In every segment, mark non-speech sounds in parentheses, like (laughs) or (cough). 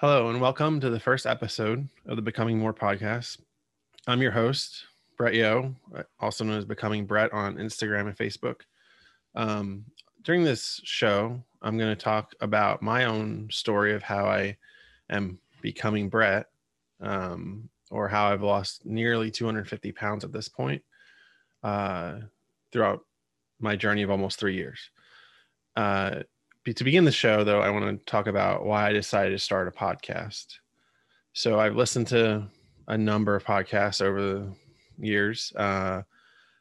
Hello, and welcome to the first episode of the Becoming More podcast. I'm your host, Brett Yo, also known as Becoming Brett on Instagram and Facebook. Um, during this show, I'm going to talk about my own story of how I am becoming Brett, um, or how I've lost nearly 250 pounds at this point uh, throughout my journey of almost three years. Uh, to begin the show, though, I want to talk about why I decided to start a podcast. So I've listened to a number of podcasts over the years. Uh,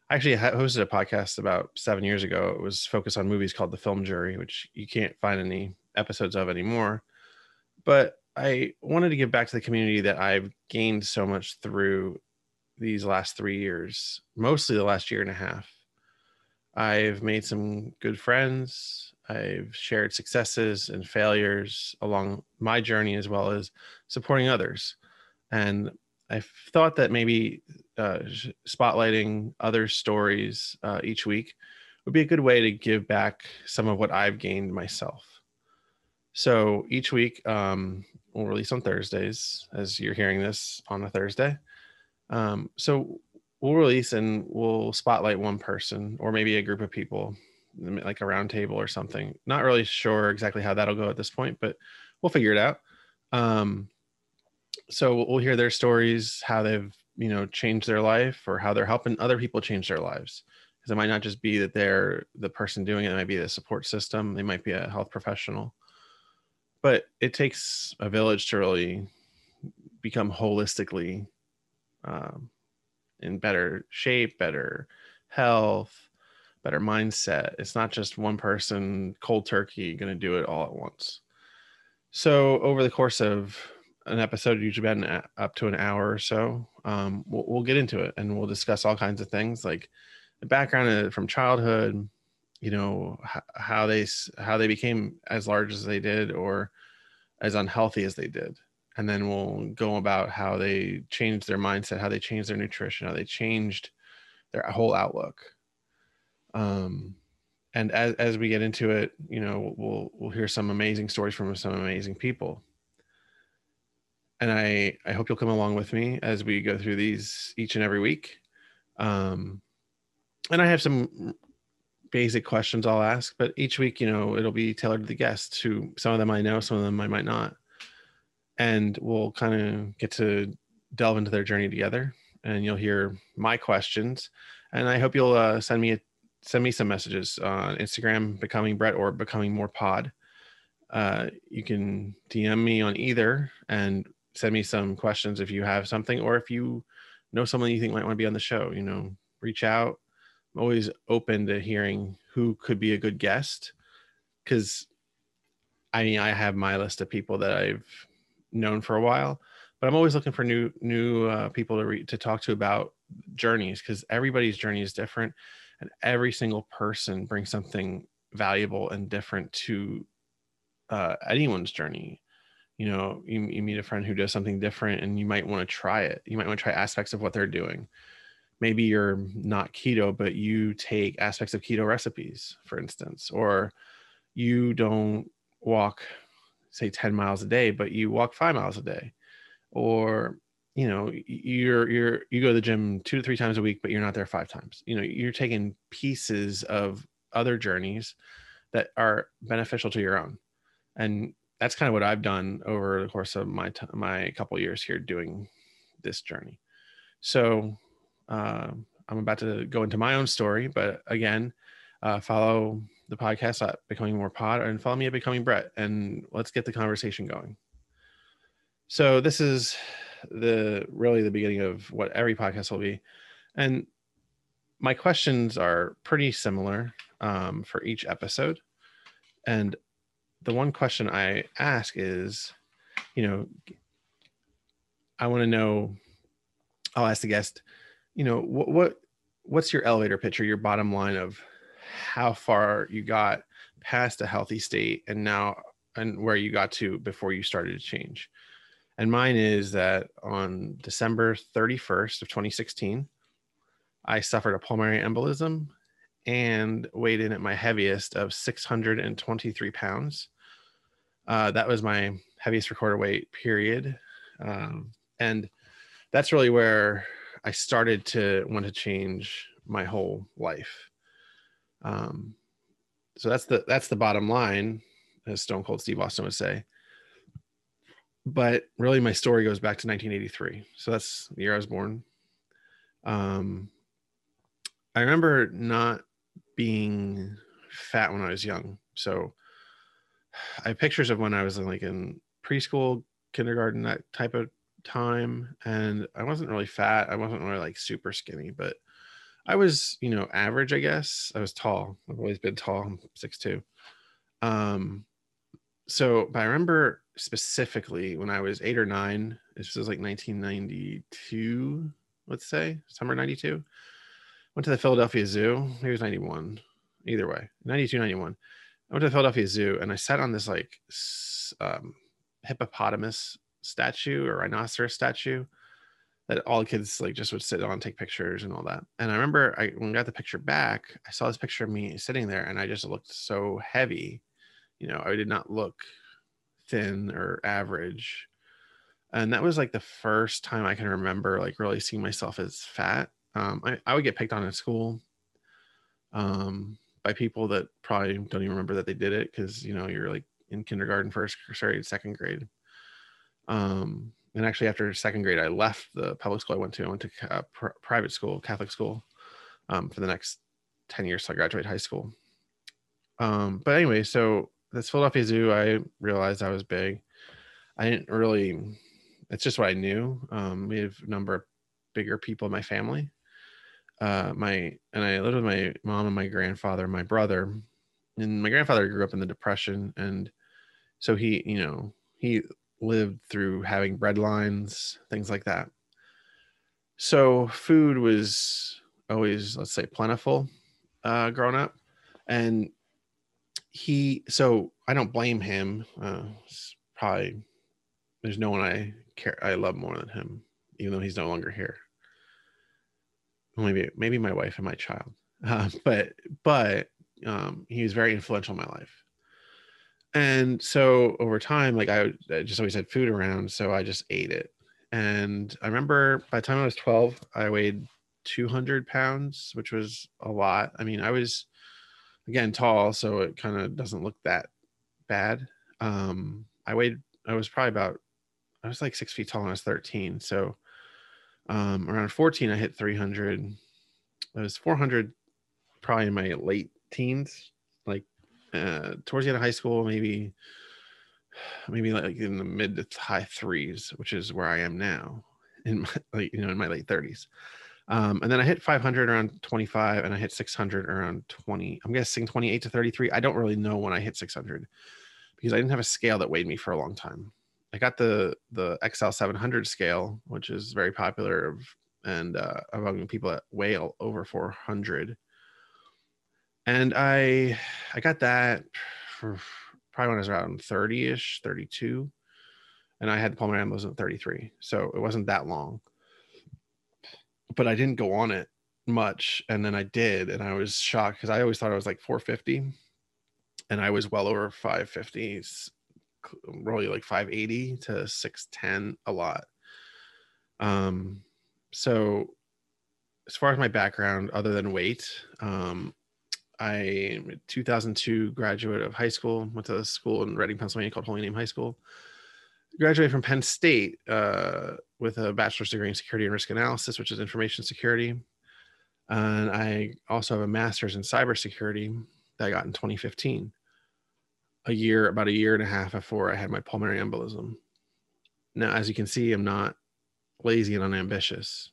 I actually hosted a podcast about seven years ago. It was focused on movies called The Film Jury, which you can't find any episodes of anymore. But I wanted to give back to the community that I've gained so much through these last three years, mostly the last year and a half. I've made some good friends. I've shared successes and failures along my journey as well as supporting others. And I thought that maybe uh, spotlighting other stories uh, each week would be a good way to give back some of what I've gained myself. So each week, um, we'll release on Thursdays, as you're hearing this on a Thursday. Um, so we'll release and we'll spotlight one person or maybe a group of people like a round table or something. Not really sure exactly how that'll go at this point, but we'll figure it out. Um, so we'll hear their stories, how they've you know changed their life, or how they're helping other people change their lives. Because it might not just be that they're the person doing it; it might be the support system. They might be a health professional. But it takes a village to really become holistically um, in better shape, better health, better mindset. It's not just one person cold turkey going to do it all at once. So over the course of an episode, usually about up to an hour or so, um, we'll, we'll, get into it and we'll discuss all kinds of things like the background from childhood, you know, how they how they became as large as they did or as unhealthy as they did. And then we'll go about how they changed their mindset, how they changed their nutrition, how they changed their whole outlook um, and as, as we get into it you know we'll we'll hear some amazing stories from some amazing people. And i i hope you'll come along with me as we go through these each and every week. Um and i have some basic questions i'll ask but each week you know it'll be tailored to the guests who some of them i know some of them i might not. And we'll kind of get to delve into their journey together and you'll hear my questions. And i hope you'll uh, send me a send me some messages on Instagram, becoming Brett or becoming more pod. Uh, you can DM me on either and send me some questions if you have something, or if you know someone you think might want to be on the show, you know, reach out. I'm always open to hearing who could be a good guest. Cause I mean, I have my list of people that I've known for a while, but I'm always looking for new, new uh, people to re- to talk to about journeys because everybody's journey is different and every single person brings something valuable and different to uh, anyone's journey. You know you, you meet a friend who does something different and you might want to try it. You might want to try aspects of what they're doing. Maybe you're not keto but you take aspects of keto recipes for instance or you don't walk say 10 miles a day but you walk 5 miles a day. Or you know you're you're you go to the gym two to three times a week but you're not there five times. You know you're taking pieces of other journeys that are beneficial to your own. And that's kind of what i've done over the course of my t- my couple years here doing this journey. So uh, i'm about to go into my own story but again uh, follow the podcast at becoming more pod and follow me at becoming brett and let's get the conversation going. So this is the really the beginning of what every podcast will be. And my questions are pretty similar um, for each episode. And the one question I ask is, you know, I want to know. I'll ask the guest, you know, what what what's your elevator pitch your bottom line of how far you got past a healthy state and now and where you got to before you started to change and mine is that on December 31st of 2016, I suffered a pulmonary embolism and weighed in at my heaviest of 623 pounds. Uh, that was my heaviest recorded weight period. Um, and that's really where I started to want to change my whole life. Um, so that's the that's the bottom line, as Stone Cold Steve Austin would say. But really, my story goes back to 1983. So that's the year I was born. Um, I remember not being fat when I was young. So I have pictures of when I was in like in preschool, kindergarten, that type of time. And I wasn't really fat. I wasn't really like super skinny, but I was, you know, average, I guess. I was tall. I've always been tall. I'm six two. Um, so but I remember specifically when I was eight or nine, this was like 1992, let's say, summer 92. Went to the Philadelphia Zoo. Maybe it was 91. Either way, 92, 91. I went to the Philadelphia Zoo and I sat on this like um, hippopotamus statue or rhinoceros statue that all kids like just would sit on, take pictures and all that. And I remember I when I got the picture back, I saw this picture of me sitting there and I just looked so heavy. You know, I did not look thin or average. And that was like the first time I can remember like really seeing myself as fat. Um, I, I would get picked on in school. Um, by people that probably don't even remember that they did it because you know you're like in kindergarten, first grade, second grade. Um, and actually, after second grade, I left the public school I went to. I went to a pr- private school, Catholic school, um, for the next ten years till I graduated high school. Um, but anyway, so this Philadelphia Zoo, I realized I was big. I didn't really. It's just what I knew. Um, we have a number of bigger people in my family, uh, my and I lived with my mom and my grandfather, and my brother, and my grandfather grew up in the depression, and so he, you know, he lived through having bread lines, things like that. So food was always, let's say, plentiful uh, growing up, and he. So I don't blame him. Uh, probably there's no one I care I love more than him, even though he's no longer here maybe maybe my wife and my child uh, (laughs) but but um, he was very influential in my life and so over time like I, I, just always had food around so i just ate it and i remember by the time i was 12 i weighed 200 pounds which was a lot i mean i was again tall so it kind of doesn't look that bad um i weighed i was probably about i was like six feet tall when i was 13 so um, around 14, I hit 300. I was 400 probably in my late teens, like uh, towards the end of high school, maybe maybe like in the mid to high threes, which is where I am now in my like you know in my late 30s. Um, and then I hit 500 around 25, and I hit 600 around 20. I'm guessing 28 to 33. I don't really know when I hit 600 because I didn't have a scale that weighed me for a long time. I got the the XL 700 scale, which is very popular and uh, among people that weigh over 400. And I I got that probably when I was around 30ish, 32, and I had the pulmonary embolism at 33, so it wasn't that long. But I didn't go on it much, and then I did, and I was shocked because I always thought I was like 450, and I was well over 550 really like 580 to 610 a lot. Um, so as far as my background, other than weight, um, I 2002 graduate of high school, went to a school in Reading, Pennsylvania called Holy Name High School. Graduated from Penn State uh, with a bachelor's degree in security and risk analysis, which is information security. And I also have a master's in cybersecurity that I got in 2015 a year, about a year and a half before I had my pulmonary embolism. Now, as you can see, I'm not lazy and unambitious.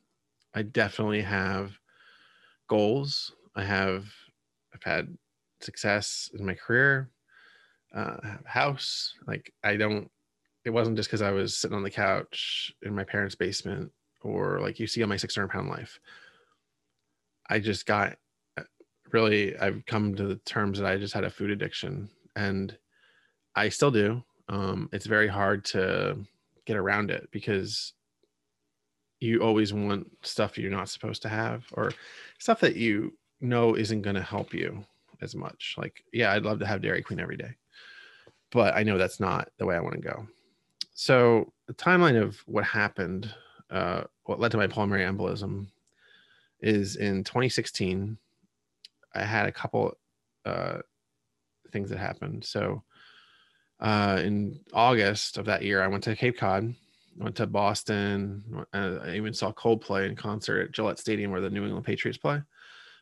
I definitely have goals. I have, I've had success in my career, uh, house. Like I don't, it wasn't just because I was sitting on the couch in my parents' basement or like you see on my 600 pound life. I just got uh, really, I've come to the terms that I just had a food addiction and I still do. Um, it's very hard to get around it because you always want stuff you're not supposed to have or stuff that you know isn't going to help you as much. Like, yeah, I'd love to have Dairy Queen every day. but I know that's not the way I want to go. So the timeline of what happened, uh, what led to my pulmonary embolism, is in 2016. I had a couple uh, things that happened. So uh, in August of that year, I went to Cape Cod. I went to Boston. Uh, I even saw Coldplay in concert at Gillette Stadium where the New England Patriots play,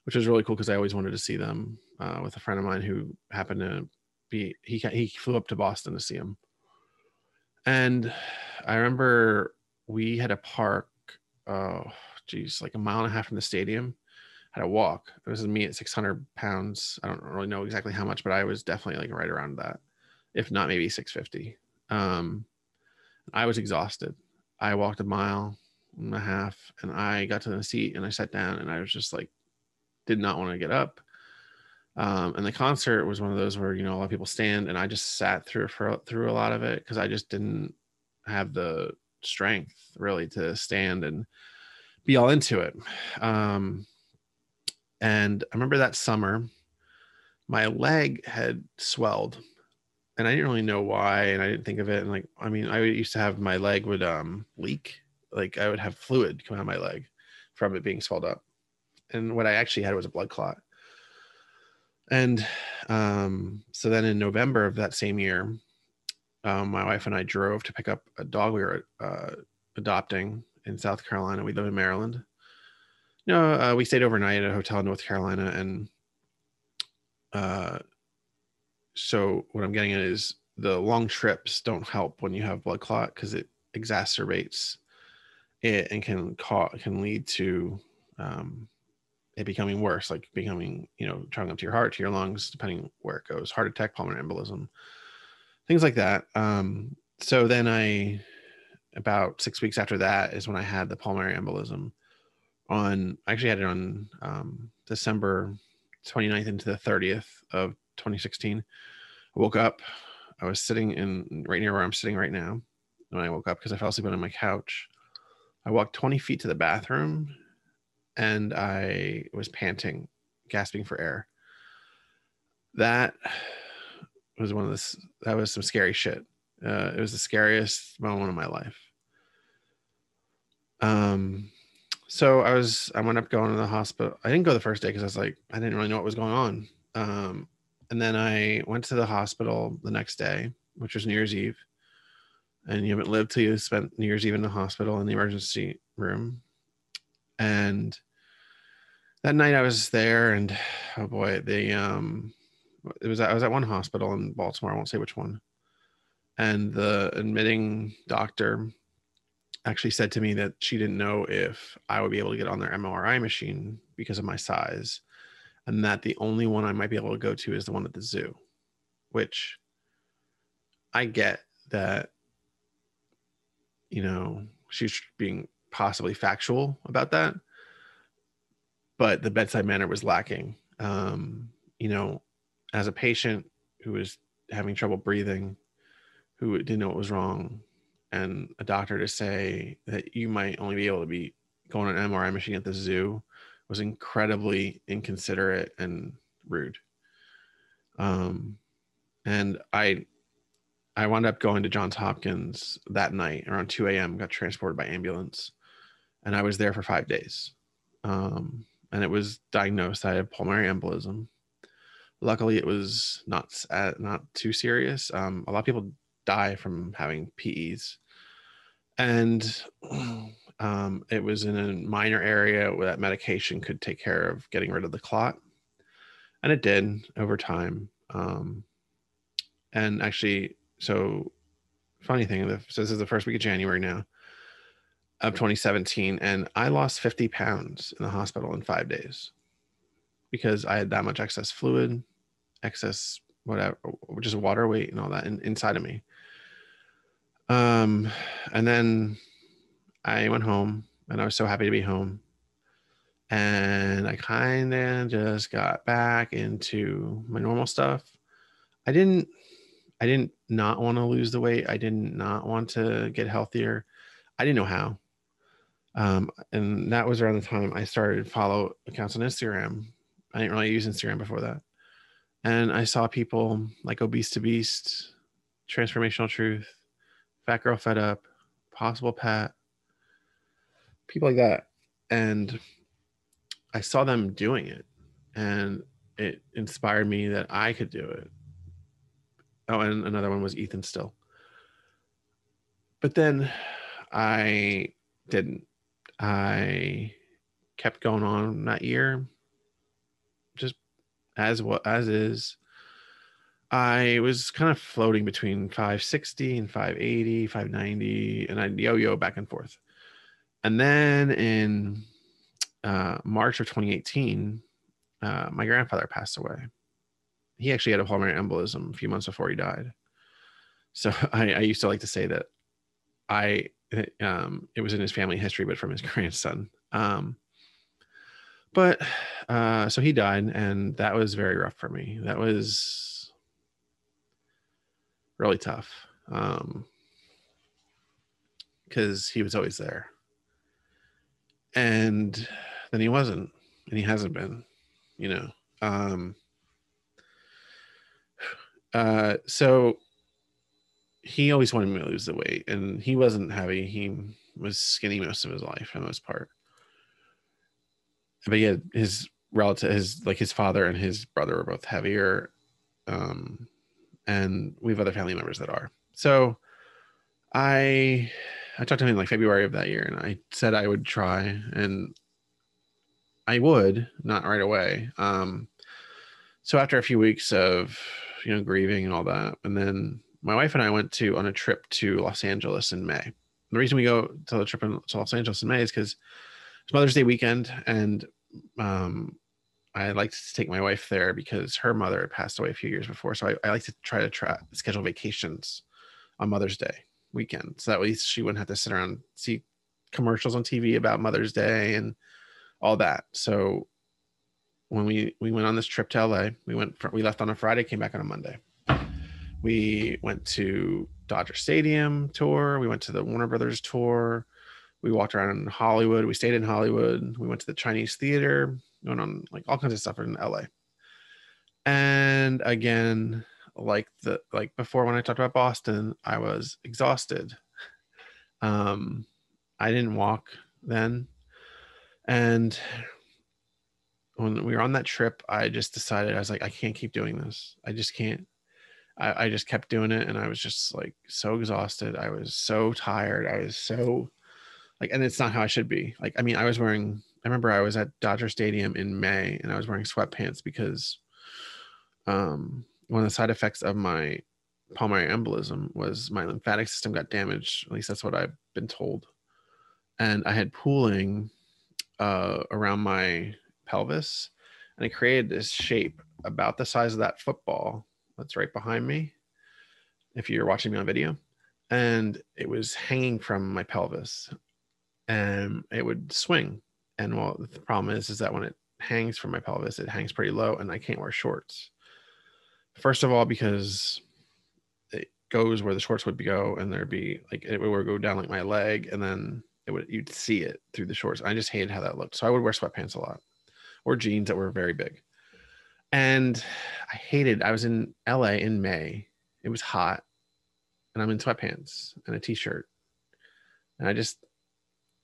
which was really cool because I always wanted to see them uh, with a friend of mine who happened to be he he flew up to Boston to see him. And I remember we had a park, oh geez, like a mile and a half from the stadium. Had a walk. This is me at 600 pounds. I don't really know exactly how much, but I was definitely like right around that, if not maybe 650. Um, I was exhausted. I walked a mile and a half and I got to the seat and I sat down and I was just like, did not want to get up. Um, and the concert was one of those where you know a lot of people stand, and I just sat through for through a lot of it because I just didn't have the strength really to stand and be all into it. Um, and I remember that summer, my leg had swelled, and I didn't really know why, and I didn't think of it. And like, I mean, I used to have my leg would um, leak, like I would have fluid come out of my leg from it being swelled up, and what I actually had was a blood clot and um, so then in November of that same year, um, my wife and I drove to pick up a dog we were uh, adopting in South Carolina. We live in Maryland. You know, uh, we stayed overnight at a hotel in North Carolina, and uh, so what I'm getting at is the long trips don't help when you have blood clot because it exacerbates it and can cause can lead to um, it becoming worse, like becoming, you know, traveling up to your heart, to your lungs, depending where it goes, heart attack, pulmonary embolism, things like that. Um, so then I, about six weeks after that is when I had the pulmonary embolism on, I actually had it on um, December 29th into the 30th of 2016. I woke up, I was sitting in right near where I'm sitting right now when I woke up because I fell asleep on my couch. I walked 20 feet to the bathroom and I was panting, gasping for air. That was one of this. That was some scary shit. Uh, it was the scariest moment of my life. Um, so I was. I went up going to the hospital. I didn't go the first day because I was like, I didn't really know what was going on. Um, and then I went to the hospital the next day, which was New Year's Eve. And you haven't lived till you spent New Year's Eve in the hospital in the emergency room. And that night I was there, and oh boy, the um, it was I was at one hospital in Baltimore. I won't say which one, and the admitting doctor actually said to me that she didn't know if I would be able to get on their MRI machine because of my size, and that the only one I might be able to go to is the one at the zoo, which I get that you know she's being possibly factual about that but the bedside manner was lacking. Um, you know, as a patient who was having trouble breathing, who didn't know what was wrong, and a doctor to say that you might only be able to be going on an MRI machine at the zoo was incredibly inconsiderate and rude. Um, and I, I wound up going to Johns Hopkins that night around 2 a.m. Got transported by ambulance, and I was there for five days. Um, and it was diagnosed I had pulmonary embolism. Luckily, it was not uh, not too serious. Um, a lot of people die from having PEs, and (clears throat) um, it was in a minor area where that medication could take care of getting rid of the clot, and it did over time. Um, and actually, so funny thing, so this is the first week of January now of 2017 and I lost 50 pounds in the hospital in five days because I had that much excess fluid, excess whatever, just water weight and all that in, inside of me. Um, and then I went home and I was so happy to be home. And I kind of just got back into my normal stuff. I didn't, I didn't not want to lose the weight. I didn't not want to get healthier. I didn't know how. Um, and that was around the time I started follow accounts on Instagram. I didn't really use Instagram before that. And I saw people like Obese to Beast Transformational Truth, Fat Girl Fed Up, Possible Pat, people like that. And I saw them doing it and it inspired me that I could do it. Oh, and another one was Ethan Still. But then I didn't. I kept going on that year, just as what as is. I was kind of floating between 560 and 580, 590, and I'd yo-yo back and forth. And then in uh, March of 2018, uh, my grandfather passed away. He actually had a pulmonary embolism a few months before he died. So (laughs) I, I used to like to say that I um, it was in his family history, but from his (laughs) grandson. Um, but uh, so he died, and that was very rough for me. That was really tough because um, he was always there, and then he wasn't, and he hasn't been. You know. Um, (sighs) uh, so he always wanted me to lose the weight, and he wasn't heavy. He was skinny most of his life, for the most part. But yeah, his relative, his like his father and his brother were both heavier, um, and we have other family members that are. So, I I talked to him in like February of that year, and I said I would try, and I would not right away. Um, so after a few weeks of you know grieving and all that, and then my wife and I went to on a trip to Los Angeles in May. The reason we go to the trip in, to Los Angeles in May is because it's Mother's Day weekend, and um, I like to take my wife there because her mother had passed away a few years before. So I, I like to try to try schedule vacations on Mother's Day weekend, so that way she wouldn't have to sit around see commercials on TV about Mother's Day and all that. So when we we went on this trip to LA, we went we left on a Friday, came back on a Monday. We went to Dodger Stadium tour. We went to the Warner Brothers tour. We walked around in Hollywood. We stayed in Hollywood. We went to the Chinese theater. We went on like all kinds of stuff in LA. And again, like the like before when I talked about Boston, I was exhausted. Um, I didn't walk then, and when we were on that trip, I just decided I was like, I can't keep doing this. I just can't. I, I just kept doing it and I was just like so exhausted. I was so tired. I was so like, and it's not how I should be. Like, I mean, I was wearing, I remember I was at Dodger Stadium in May and I was wearing sweatpants because um, one of the side effects of my pulmonary embolism was my lymphatic system got damaged. At least that's what I've been told. And I had pooling uh, around my pelvis and it created this shape about the size of that football that's right behind me if you're watching me on video. And it was hanging from my pelvis and it would swing. And well the problem is is that when it hangs from my pelvis it hangs pretty low and i can't wear shorts. First of all because it goes where the shorts would go and there'd be like it would go down like my leg and then it would you'd see it through the shorts. I just hated how that looked. So i would wear sweatpants a lot or jeans that were very big and I hated. I was in LA in May. It was hot, and I'm in sweatpants and a t-shirt, and I just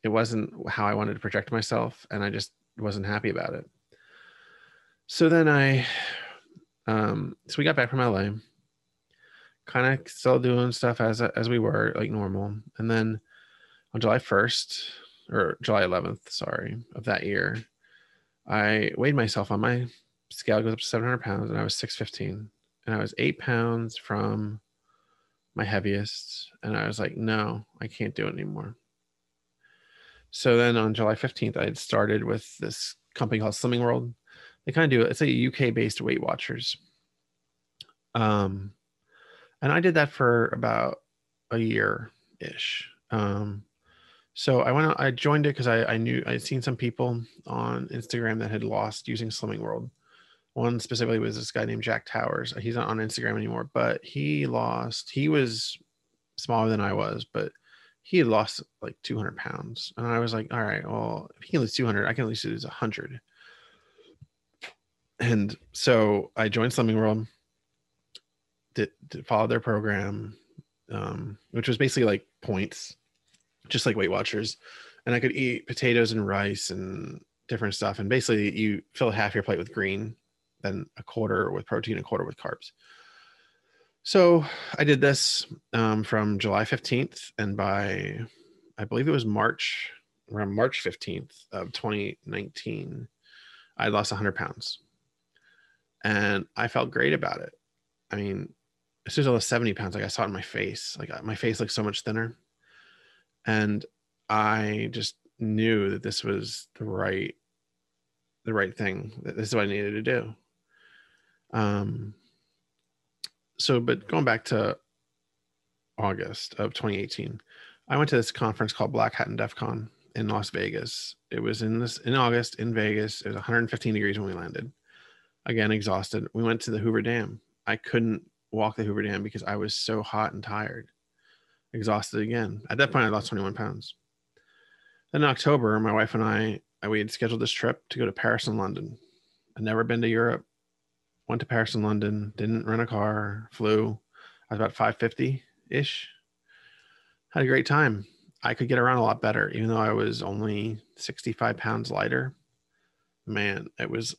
it wasn't how I wanted to project myself, and I just wasn't happy about it. So then I, um, so we got back from LA, kind of still doing stuff as as we were like normal, and then on July 1st or July 11th, sorry, of that year, I weighed myself on my scale goes up to 700 pounds and I was 615 and I was eight pounds from my heaviest. And I was like, no, I can't do it anymore. So then on July 15th, I had started with this company called Slimming World. They kind of do it's a UK based Weight Watchers. Um, and I did that for about a year ish. Um, so I went out, I joined it because I, I knew I'd seen some people on Instagram that had lost using Slimming World. One specifically was this guy named Jack Towers. He's not on Instagram anymore, but he lost. He was smaller than I was, but he had lost like 200 pounds. And I was like, all right, well, if he can lose 200, I can at least lose 100. And so I joined Slimming World. did, did follow their program, um, which was basically like points, just like Weight Watchers. And I could eat potatoes and rice and different stuff. And basically, you fill half your plate with green, then a quarter with protein, a quarter with carbs. So I did this um, from July 15th, and by I believe it was March, around March 15th of 2019, I lost 100 pounds. And I felt great about it. I mean, as soon as I lost 70 pounds, like I saw it in my face, like my face looked so much thinner. And I just knew that this was the right the right thing that this is what i needed to do um so but going back to august of 2018 i went to this conference called black hat and def con in las vegas. It was in this in august in vegas. It was 115 degrees when we landed. Again exhausted. We went to the hoover dam. I couldn't walk the hoover dam because i was so hot and tired. Exhausted again. At that point i lost 21 pounds. Then in october my wife and i we had scheduled this trip to go to paris and london. I'd never been to europe went to Paris and London, didn't rent a car, flew. I was about 550 ish. Had a great time. I could get around a lot better, even though I was only 65 pounds lighter. Man, it was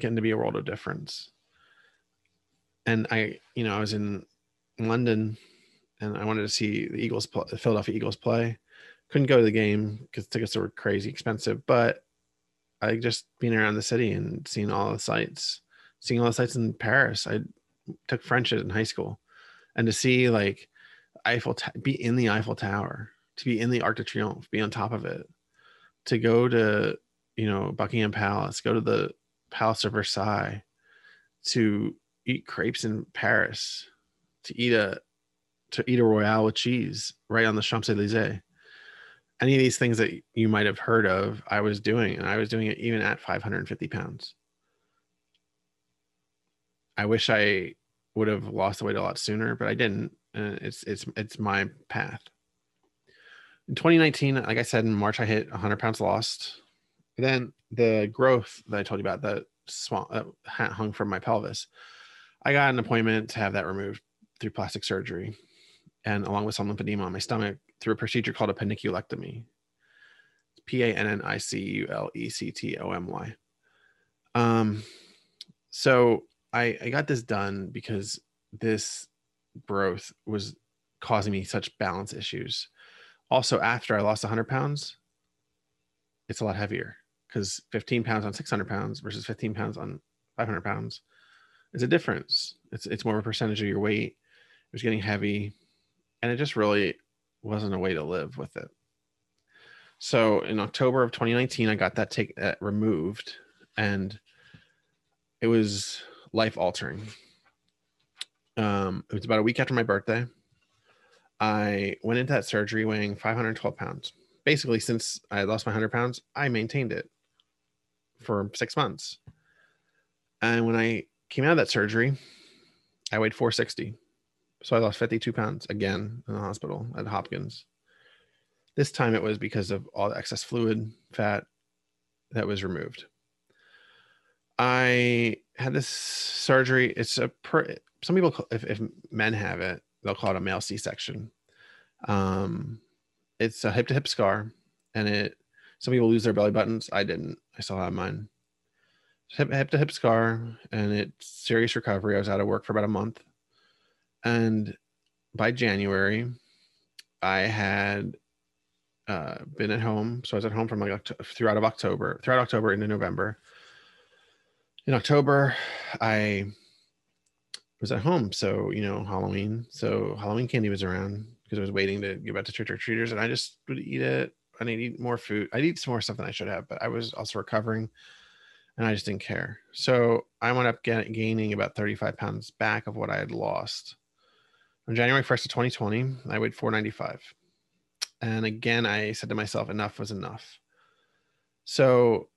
getting to be a world of difference. And I, you know, I was in London and I wanted to see the Eagles, the Philadelphia Eagles play. Couldn't go to the game because tickets were crazy expensive, but I just being around the city and seeing all the sights seeing all the sites in Paris. I took French in high school, and to see like Eiffel, be in the Eiffel Tower, to be in the Arc de Triomphe, be on top of it, to go to you know Buckingham Palace, go to the Palace of Versailles, to eat crepes in Paris, to eat a to eat a royale with cheese right on the Champs Elysees. Any of these things that you might have heard of, I was doing, and I was doing it even at 550 pounds. I wish I would have lost the weight a lot sooner, but I didn't. Uh, it's it's it's my path. In 2019, like I said in March, I hit 100 pounds lost. Then the growth that I told you about that small that hung from my pelvis, I got an appointment to have that removed through plastic surgery, and along with some lymphedema on my stomach through a procedure called a panniculectomy. P A N N I C U L E C T O M Y. Um, so I, I got this done because this growth was causing me such balance issues. Also, after I lost 100 pounds, it's a lot heavier because 15 pounds on 600 pounds versus 15 pounds on 500 pounds is a difference. It's it's more of a percentage of your weight. It was getting heavy, and it just really wasn't a way to live with it. So in October of 2019, I got that take uh, removed, and it was life altering. Um, it was about a week after my birthday. I went into that surgery weighing 512 pounds. Basically, since I lost my 100 pounds, I maintained it for six months. And when I came out of that surgery, I weighed 460. So I lost 52 pounds again in the hospital at Hopkins. This time it was because of all the excess fluid, fat that was removed. I had this surgery. It's a per, some people if, if men have it, they'll call it a male C-section. Um, it's a hip to hip scar, and it some people lose their belly buttons. I didn't. I still have mine. Hip hip to hip scar, and it's serious recovery. I was out of work for about a month, and by January, I had uh, been at home. So I was at home from like throughout of October, throughout October into November in October, I was at home. So, you know, Halloween. So Halloween candy was around because I was waiting to give out to trick or treaters and I just would eat it. I need to eat more food. I'd eat some more stuff than I should have, but I was also recovering and I just didn't care. So I wound up getting, gaining about 35 pounds back of what I had lost. On January 1st of 2020, I weighed 495. And again, I said to myself, enough was enough. So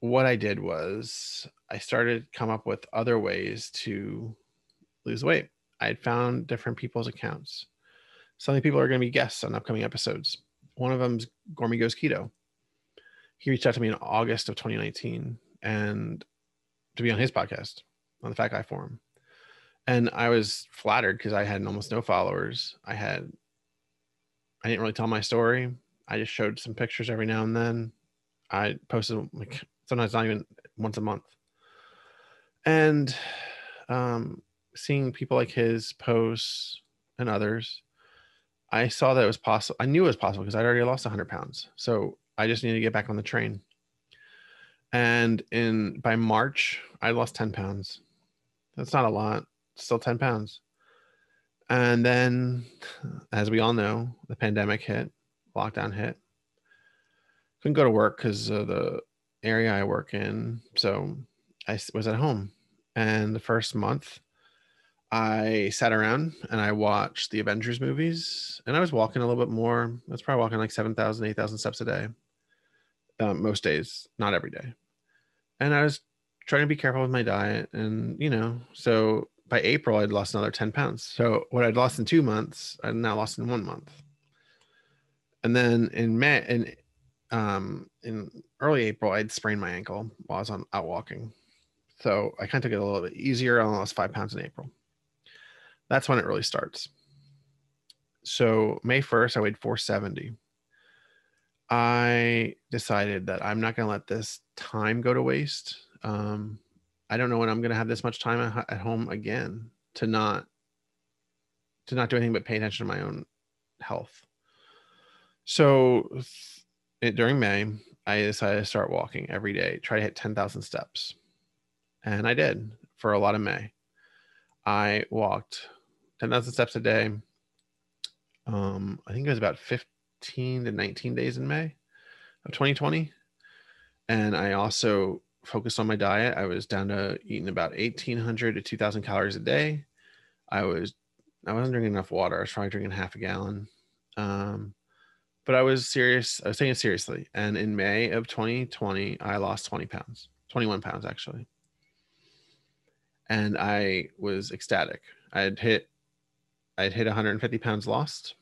what I did was I started come up with other ways to lose weight. I had found different people's accounts. Some of the people are going to be guests on upcoming episodes. One of them's Gormy Goes Keto. He reached out to me in August of 2019 and to be on his podcast on the Fat Guy Forum. and I was flattered because I had almost no followers. I had, I didn't really tell my story. I just showed some pictures every now and then. I posted like sometimes not even once a month. And um, seeing people like his posts and others, I saw that it was possible. I knew it was possible because I'd already lost 100 pounds. So I just needed to get back on the train. And in by March, I lost 10 pounds. That's not a lot still 10 pounds. And then, as we all know, the pandemic hit, lockdown hit. Couldn't go to work because of the area I work in. So I was at home. And the first month, I sat around and I watched the Avengers movies. And I was walking a little bit more. I was probably walking like 7,000, 8,000 steps a day. Um, most days, not every day. And I was trying to be careful with my diet. And, you know, so by April, I'd lost another 10 pounds. So what I'd lost in two months, I'd now lost in one month. And then in May, in um, in early April, I'd sprained my ankle while I was on out walking. So I kind of took it a little bit easier. I lost five pounds in April. That's when it really starts. So May 1st, I weighed 470. I decided that I'm not going to let this time go to waste. Um, I don't know when I'm going to have this much time at, home again to not to not do anything but pay attention to my own health. So during May, I decided to start walking every day, try to hit 10,000 steps. And I did for a lot of May. I walked 10,000 steps a day. Um, I think it was about 15 to 19 days in May of 2020. And I also focused on my diet. I was down to eating about 1800 to 2000 calories a day. I was I wasn't drinking enough water. I was probably drinking half a gallon. Um, but I was serious. I was taking it seriously. And in May of 2020, I lost 20 pounds, 21 pounds actually. And I was ecstatic. I had hit I had hit 150 pounds lost.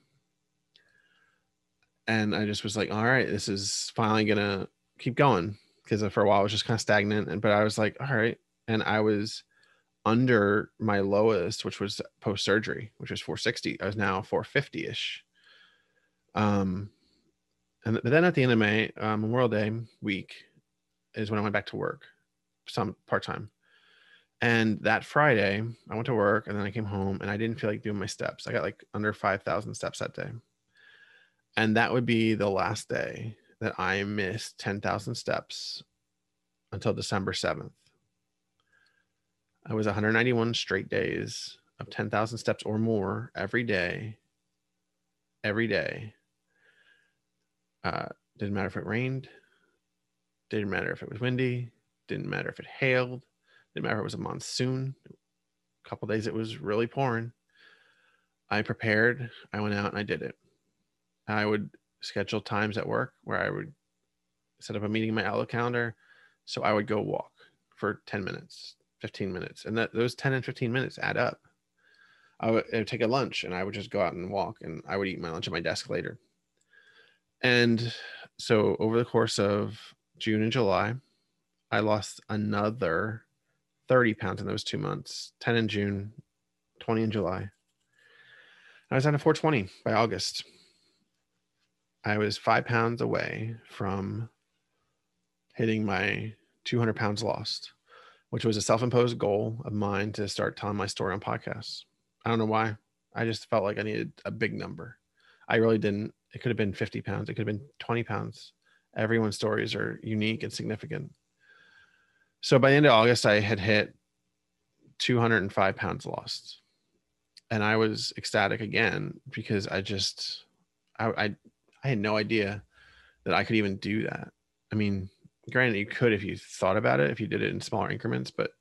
And I just was like, all right, this is finally gonna keep going because for a while I was just kind of stagnant. And but I was like, all right. And I was under my lowest, which was post surgery, which was 460. I was now 450 ish. Um, and but then at the end of May, um, Memorial Day week is when I went back to work, some part time. And that Friday, I went to work and then I came home and I didn't feel like doing my steps. I got like under 5,000 steps that day. And that would be the last day that I missed 10,000 steps until December 7th. I was 191 straight days of 10,000 steps or more every day. Every day. Uh, didn't matter if it rained. Didn't matter if it was windy. Didn't matter if it hailed. Didn't matter if it was a monsoon. A couple days it was really pouring. I prepared. I went out and I did it. I would schedule times at work where I would set up a meeting in my Outlook calendar. So I would go walk for 10 minutes, 15 minutes. And that those 10 and 15 minutes add up. I would, I would take a lunch and I would just go out and walk and I would eat my lunch at my desk later. And so over the course of June and July, I lost another 30 pounds in those two months 10 in June, 20 in July. I was down to 420 by August. I was five pounds away from hitting my 200 pounds lost, which was a self imposed goal of mine to start telling my story on podcasts. I don't know why. I just felt like I needed a big number. I really didn't. It could have been 50 pounds, it could have been 20 pounds. Everyone's stories are unique and significant. So by the end of August, I had hit 205 pounds lost. And I was ecstatic again because I just, I, I I had no idea that I could even do that. I mean, granted, you could if you thought about it, if you did it in smaller increments, but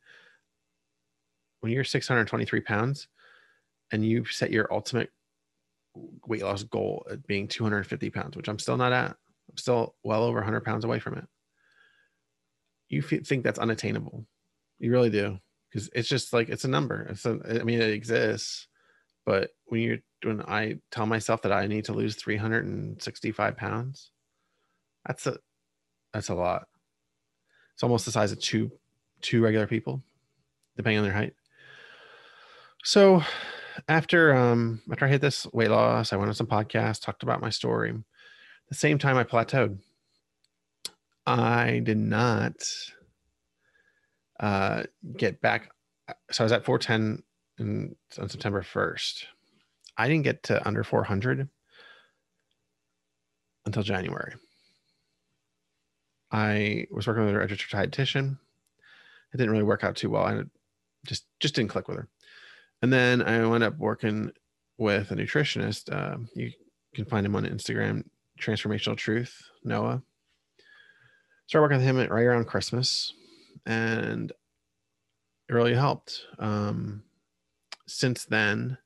when you're 623 pounds and you set your ultimate weight loss goal at being 250 pounds, which I'm still not at, I'm still well over 100 pounds away from it. You think that's unattainable. You really do. Because it's just like, it's a number. It's a, I mean, it exists, but when you're when I tell myself that I need to lose 365 pounds, that's a that's a lot. It's almost the size of two two regular people, depending on their height. So after um after I hit this weight loss, I went on some podcasts, talked about my story. The same time, I plateaued. I did not uh, get back. So I was at 410 in, on September 1st. I didn't get to under 400 until January. I was working with a registered dietitian. It didn't really work out too well. I just just didn't click with her. And then I went up working with a nutritionist. Uh, you can find him on Instagram, Transformational Truth, Noah. Started working with him right around Christmas, and it really helped. Um, since then,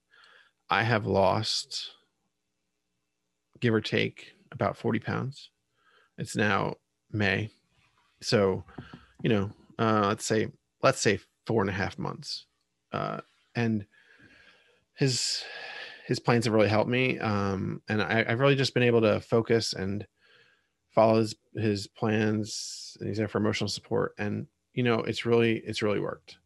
I have lost, give or take, about 40 pounds. It's now May. So, you know, uh, let's say, let's say four and a half months. Uh, and his, his plans have really helped me. Um, and I, I've really just been able to focus and follow his, his plans. And he's there for emotional support. And, you know, it's really, it's really worked.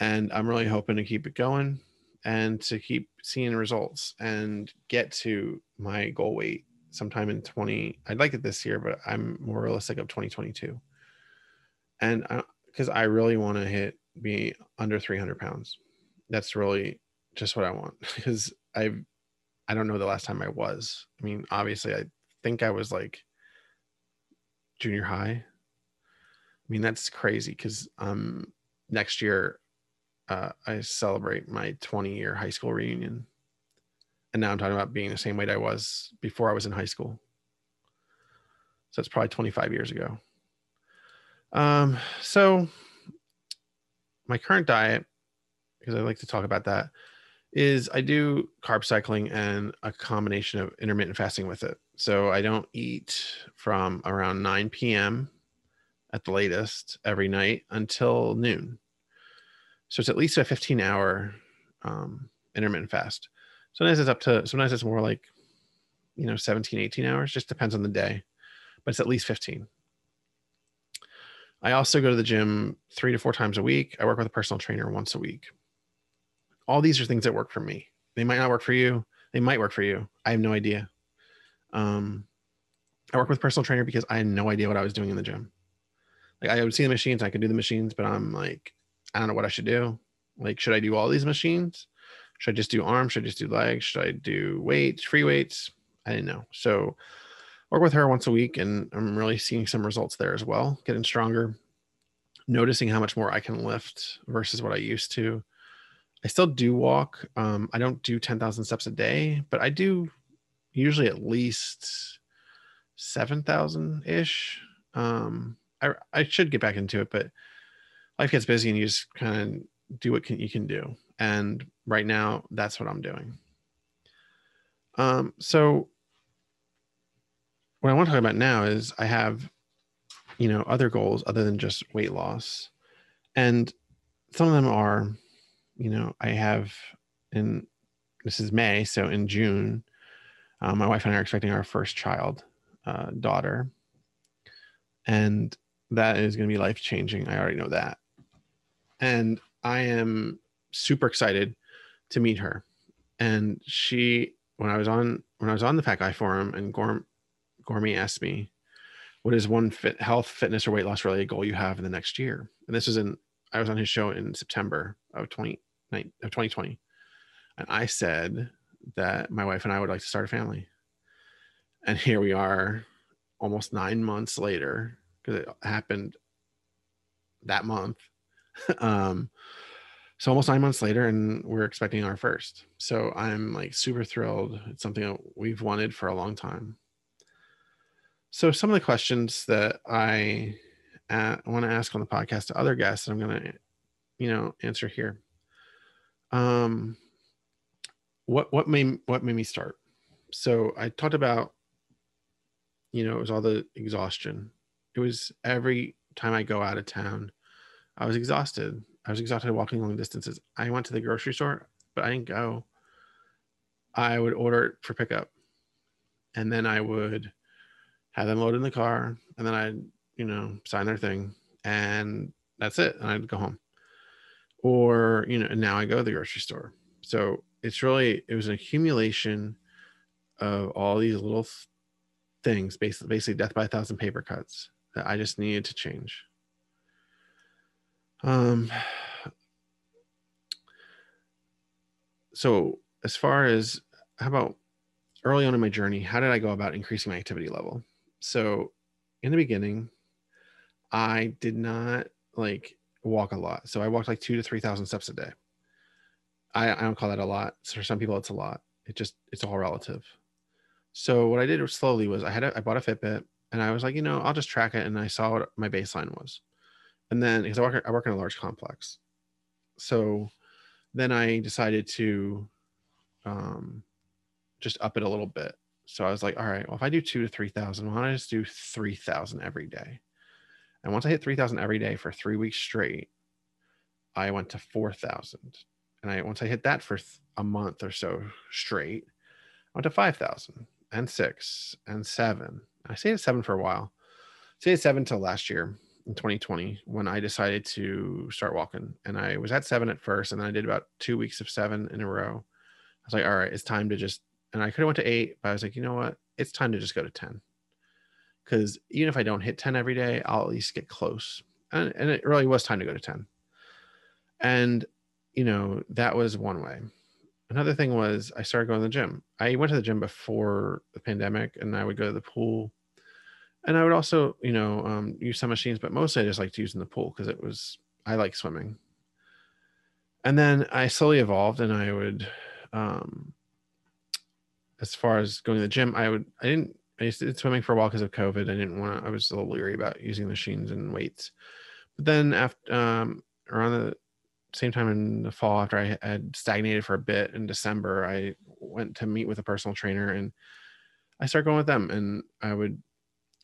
And I'm really hoping to keep it going and to keep seeing results and get to my goal weight sometime in 20 i'd like it this year but i'm more realistic of 2022 and uh, because I, I, really want to hit be under 300 pounds that's really just what i want (laughs) because i i don't know the last time i was i mean obviously i think i was like junior high i mean that's crazy because um next year uh, I celebrate my 20 year high school reunion. And now I'm talking about being the same weight I was before I was in high school. So it's probably 25 years ago. Um, so my current diet, because I like to talk about that, is I do carb cycling and a combination of intermittent fasting with it. So I don't eat from around 9 p.m. at the latest every night until noon. So it's at least a 15 hour um, intermittent fast. Sometimes it's up to, sometimes it's more like, you know, 17, 18 hours, just depends on the day, but it's at least 15. I also go to the gym three to four times a week. I work with a personal trainer once a week. All these are things that work for me. They might not work for you. They might work for you. I have no idea. Um, I work with personal trainer because I had no idea what I was doing in the gym. Like I would see the machines, I could do the machines, but I'm like, I don't know what I should do. Like, should I do all these machines? Should I just do arms? Should I just do legs? Should I do weights, free weights? I didn't know. So work with her once a week and I'm really seeing some results there as well, getting stronger, noticing how much more I can lift versus what I used to. I still do walk. Um, I don't do 10,000 steps a day, but I do usually at least 7,000 ish. Um, I, I should get back into it, but life gets busy and you just kind of do what can, you can do. And right now, that's what I'm doing. Um, so what I want to talk about now is I have, you know, other goals other than just weight loss. And some of them are, you know, I have in this is May, so in June, uh, my wife and I are expecting our first child, uh, daughter, and that is going to be life changing. I already know that and I am super excited to meet her. And she, when I was on when I was on the Fat Guy forum, and Gorm, Gormy asked me, "What is one fit health, fitness, or weight loss related goal you have in the next year?" And this was in I was on his show in September of 20, of 2020, and I said that my wife and I would like to start a family. And here we are, almost nine months later, because it happened that month (laughs) um, so almost nine months later, and we're expecting our first. So I'm like super thrilled. It's something that we've wanted for a long time. So some of the questions that I uh, want to ask on the podcast to other guests, I'm going to, you know, answer here. Um, what what made what made me start? So I talked about, you know, it was all the exhaustion. It was every time I go out of town I was exhausted. I was exhausted walking long distances. I went to the grocery store, but I didn't go. I would order it for pickup. And then I would have them load in the car and then I'd, you know, sign their thing and that's it. And I'd go home. Or you know and now i go to the grocery store. So it's really it was an accumulation of all these little things basically basically death by a thousand paper cuts that i just needed to change. Um so as far as how about early on in my journey how did i go about increasing my activity level? So in the beginning i did not like walk a lot. So i walked like two to three thousand steps a day. I, I don't call that a lot. For some people it's a lot. It just it's all relative. So what i did slowly was i had a, i bought a fitbit and i was like you know i'll just track it and i saw what my baseline was. And then because i work, I work in a large complex. So then i decided to um just up it a little bit. So I was like, all right, well, if I do two to 3,000, why don't I just do 3,000 every day? And once I hit 3,000 every day for three weeks straight, I went to 4,000. And I once I hit that for th- a month or so straight, I went to 5,000 and six and seven. I stayed at seven for a while. I stayed at seven till last year in 2020 when I decided to start walking. And I was at seven at first, and then I did about two weeks of seven in a row. I was like, all right, it's time to just and I could have went to eight, but I was like, you know what? It's time to just go to 10. Because even if I don't hit 10 every day, I'll at least get close. And, and it really was time to go to 10. And, you know, that was one way. Another thing was I started going to the gym. I went to the gym before the pandemic and I would go to the pool. And I would also, you know, um, use some machines, but mostly I just liked using the pool because it was, I like swimming. And then I slowly evolved and I would, um, as far as going to the gym, I would I didn't I used to did swimming for a while because of COVID. I didn't want to. I was a little leery about using machines and weights. But then after um, around the same time in the fall, after I had stagnated for a bit in December, I went to meet with a personal trainer and I started going with them. And I would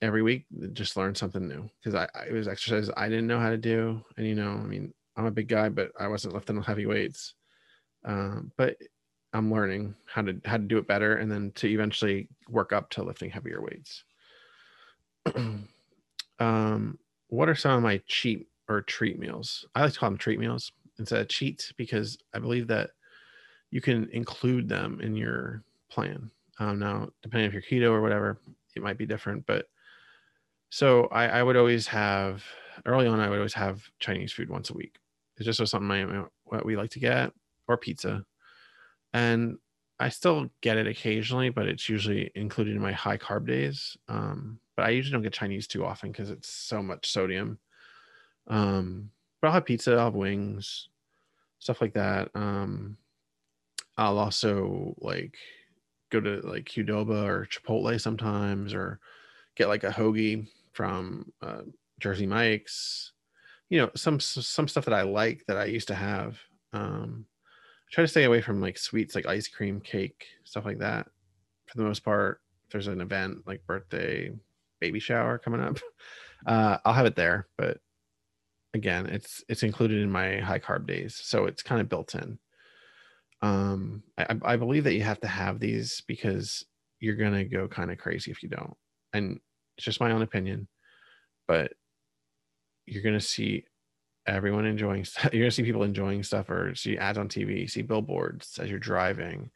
every week just learn something new because I, I it was exercises I didn't know how to do. And you know, I mean, I'm a big guy, but I wasn't lifting heavy weights. Um, but I'm learning how to how to do it better and then to eventually work up to lifting heavier weights. (clears throat) um, what are some of my cheat or treat meals? I like to call them treat meals instead of cheats because I believe that you can include them in your plan. Um, now, depending if you're keto or whatever, it might be different. But so I, I would always have early on. I would always have Chinese food once a week. It's just something I, what we like to get or pizza and I still get it occasionally, but it's usually included in my high carb days. Um, but I usually don't get Chinese too often because it's so much sodium. Um, but I'll have pizza, I'll have wings, stuff like that. Um, I'll also like go to like Qdoba or Chipotle sometimes, or get like a hoagie from uh, Jersey Mike's. You know, some some stuff that I like that I used to have. Um, try to stay away from like sweets like ice cream, cake, stuff like that. For the most part, if there's an event like birthday, baby shower coming up, (laughs) uh, I'll have it there. But again, it's it's included in my high carb days, so it's kind of built in. Um, I, I believe that you have to have these because you're gonna go kind of crazy if you don't, and it's just my own opinion, but you're gonna see everyone enjoying stuff. (laughs) You're gonna see people enjoying stuff or see ads on TV, see billboards as you're driving,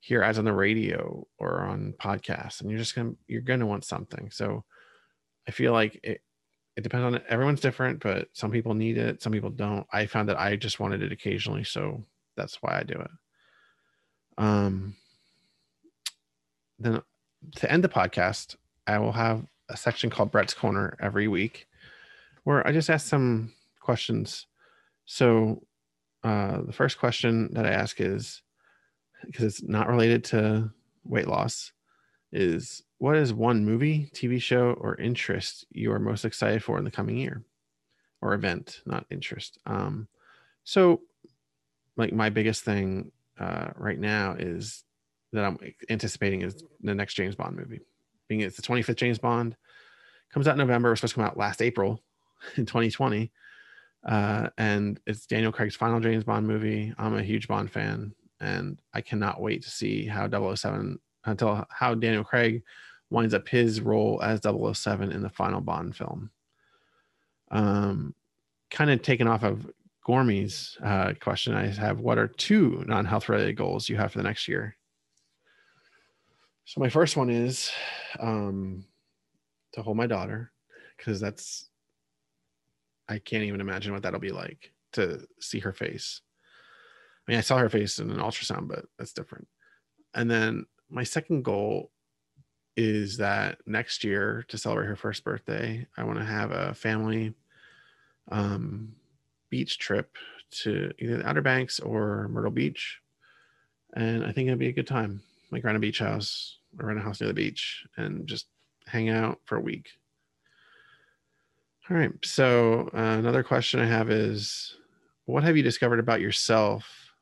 hear ads on the radio or on podcasts, and you're just gonna you're gonna want something. So I feel like it it depends on. Everyone's different, but some people need it, some people don't. I found that I just wanted it occasionally, so that's why I do it. Um then to end the podcast, I will have a section called Brett's Corner every week where I just ask some questions. So uh, the first question that I ask is because it's not related to weight loss is what is one movie, TV show, or interest you are most excited for in the coming year or event, not interest? Um, so, like, my biggest thing uh, right now is that I'm anticipating is the next James Bond movie. Being it's the 25th James Bond, comes out in November. It was supposed to come out last April (laughs) in 2020 uh, and it's Daniel Craig's final James Bond movie. I'm a huge Bond fan, and I cannot wait to see how 007 until how Daniel Craig winds up his role as 007 in the final Bond film. Um, kind of taken off of Gormy's uh, question I have What are two non health related goals you have for the next year? So, my first one is um, to hold my daughter because that's, I can't even imagine what that'll be like to see her face. I mean, I saw her face in an ultrasound, but that's different. And then my second goal is that next year to celebrate her first birthday, I want to have a family um, beach trip to either the Outer Banks or Myrtle Beach. And I think it'd be a good time. Like rent a beach house or rent a house near the beach and just hang out for a week. All right. So uh, another question I have is what have you discovered about yourself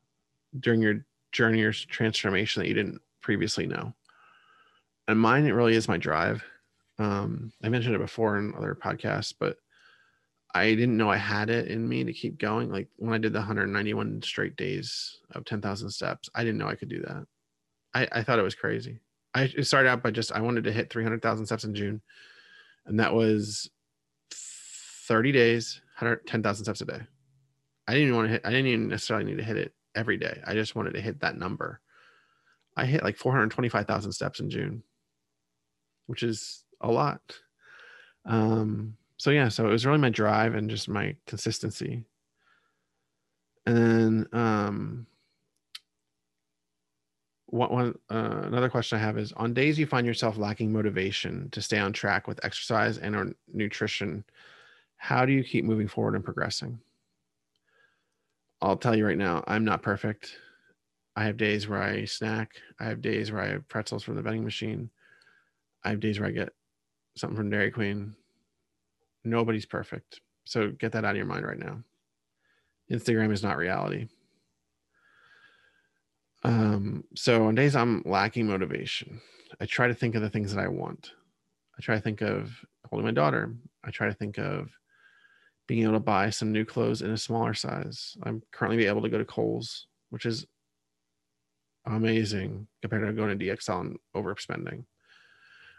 during your journey or transformation that you didn't previously know? And mine, it really is my drive. Um, I mentioned it before in other podcasts, but I didn't know I had it in me to keep going. Like when I did the 191 straight days of 10,000 steps, I didn't know I could do that. I, I thought it was crazy. I started out by just, I wanted to hit 300,000 steps in June. And that was 30 days, 10,000 steps a day. I didn't even want to hit, I didn't even necessarily need to hit it every day. I just wanted to hit that number. I hit like 425,000 steps in June, which is a lot. Um, so yeah, so it was really my drive and just my consistency. And then um, what one uh, another question I have is on days you find yourself lacking motivation to stay on track with exercise and or nutrition, how do you keep moving forward and progressing? I'll tell you right now, I'm not perfect. I have days where I snack. I have days where I have pretzels from the vending machine. I have days where I get something from Dairy Queen. Nobody's perfect. So get that out of your mind right now. Instagram is not reality. Um, so on days I'm lacking motivation, I try to think of the things that I want. I try to think of holding my daughter. I try to think of being able to buy some new clothes in a smaller size. I'm currently able to go to Kohl's, which is amazing compared to going to DXL and overspending.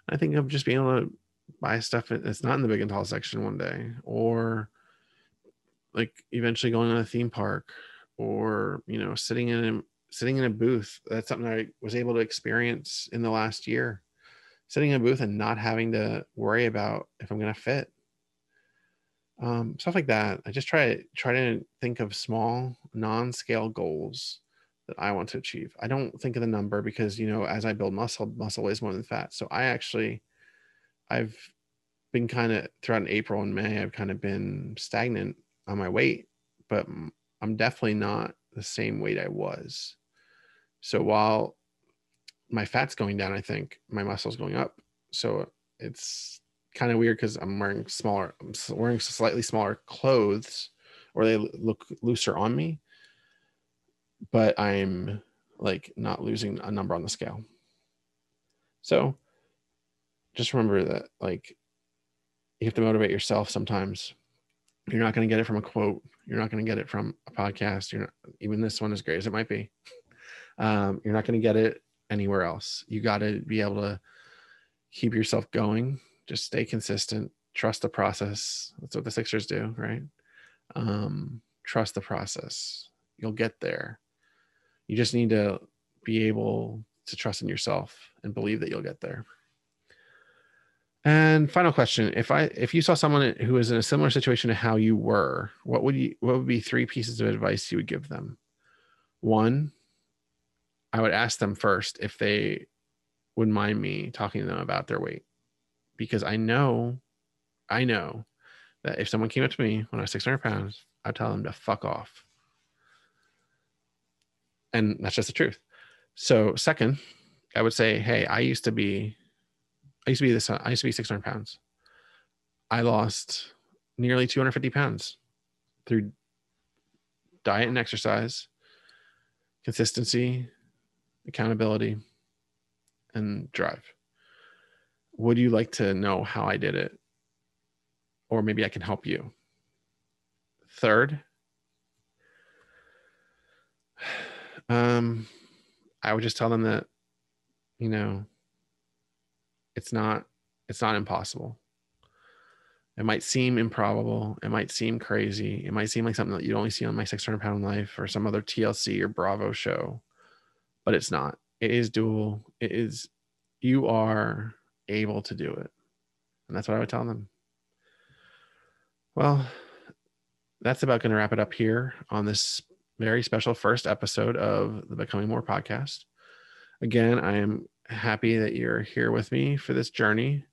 I think of just being able to buy stuff that's not in the big and tall section one day or like eventually going to a theme park or you know sitting in a sitting in a booth that's something i was able to experience in the last year sitting in a booth and not having to worry about if i'm going to fit um, stuff like that i just try to try to think of small non-scale goals that i want to achieve i don't think of the number because you know as i build muscle muscle weighs more than fat so i actually I've been kind of throughout April and May, I've kind of been stagnant on my weight, but I'm definitely not the same weight I was. So while my fat's going down, I think my muscle's going up. So it's kind of weird because I'm wearing smaller, I'm wearing slightly smaller clothes or they look looser on me, but I'm like not losing a number on the scale. So just remember that like you have to motivate yourself sometimes. You're not going to get it from a quote. You're not going to get it from a podcast. You're not even this one as great as it might be. (laughs) Um, you're not going to get it anywhere else. You got to be able to keep yourself going just stay consistent trust the process. That's what the sixers do right? Um, trust the process. You'll get there. You just need to be able to trust in yourself and believe that you'll get there. And final question: If I if you saw someone who was in a similar situation to how you were, what would you what would be three pieces of advice you would give them? One, I would ask them first if they would mind me talking to them about their weight, because I know, I know that if someone came up to me when I was 600 pounds, I'd tell them to fuck off. And that's just the truth. So, second, I would say, hey, I used to be I used to be this. I used to be 600 pounds. I lost nearly 250 pounds through diet and exercise, consistency, accountability, and drive. Would you like to know how I did it? Or maybe I can help you. Third, um, I would just tell them that, you know, it's not it's not impossible It might seem improbable. It might seem crazy. It might seem like something that you'd only see on my 600 pound life or some other TLC or Bravo show, but it's not. It is dual. It is, you are able to do it. And that's what I would tell them. Well, that's about going to wrap it up here on this very special first episode of the Becoming More podcast. Again, I am happy that you're here with me for this journey.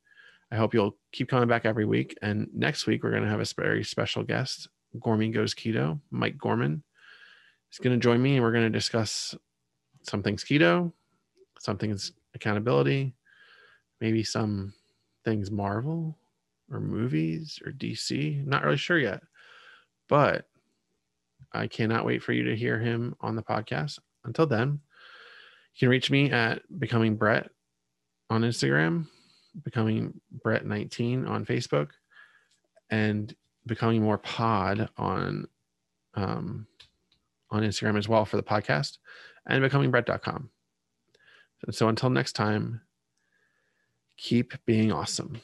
I hope you'll keep coming back every week. And next week, we're going to have a very special guest, Gormy Goes Keto, Mike Gorman. He's going to join me and we're going to discuss some things keto, some things accountability, maybe some things Marvel or movies or DC. not really sure yet, but I cannot wait for you to hear him on the podcast. Until then, you can reach me at Becoming Brett on Instagram becoming Brett 19 on Facebook and becoming more pod on um, on Instagram as well for the podcast and becomingbrett.com. And so until next time, keep being awesome.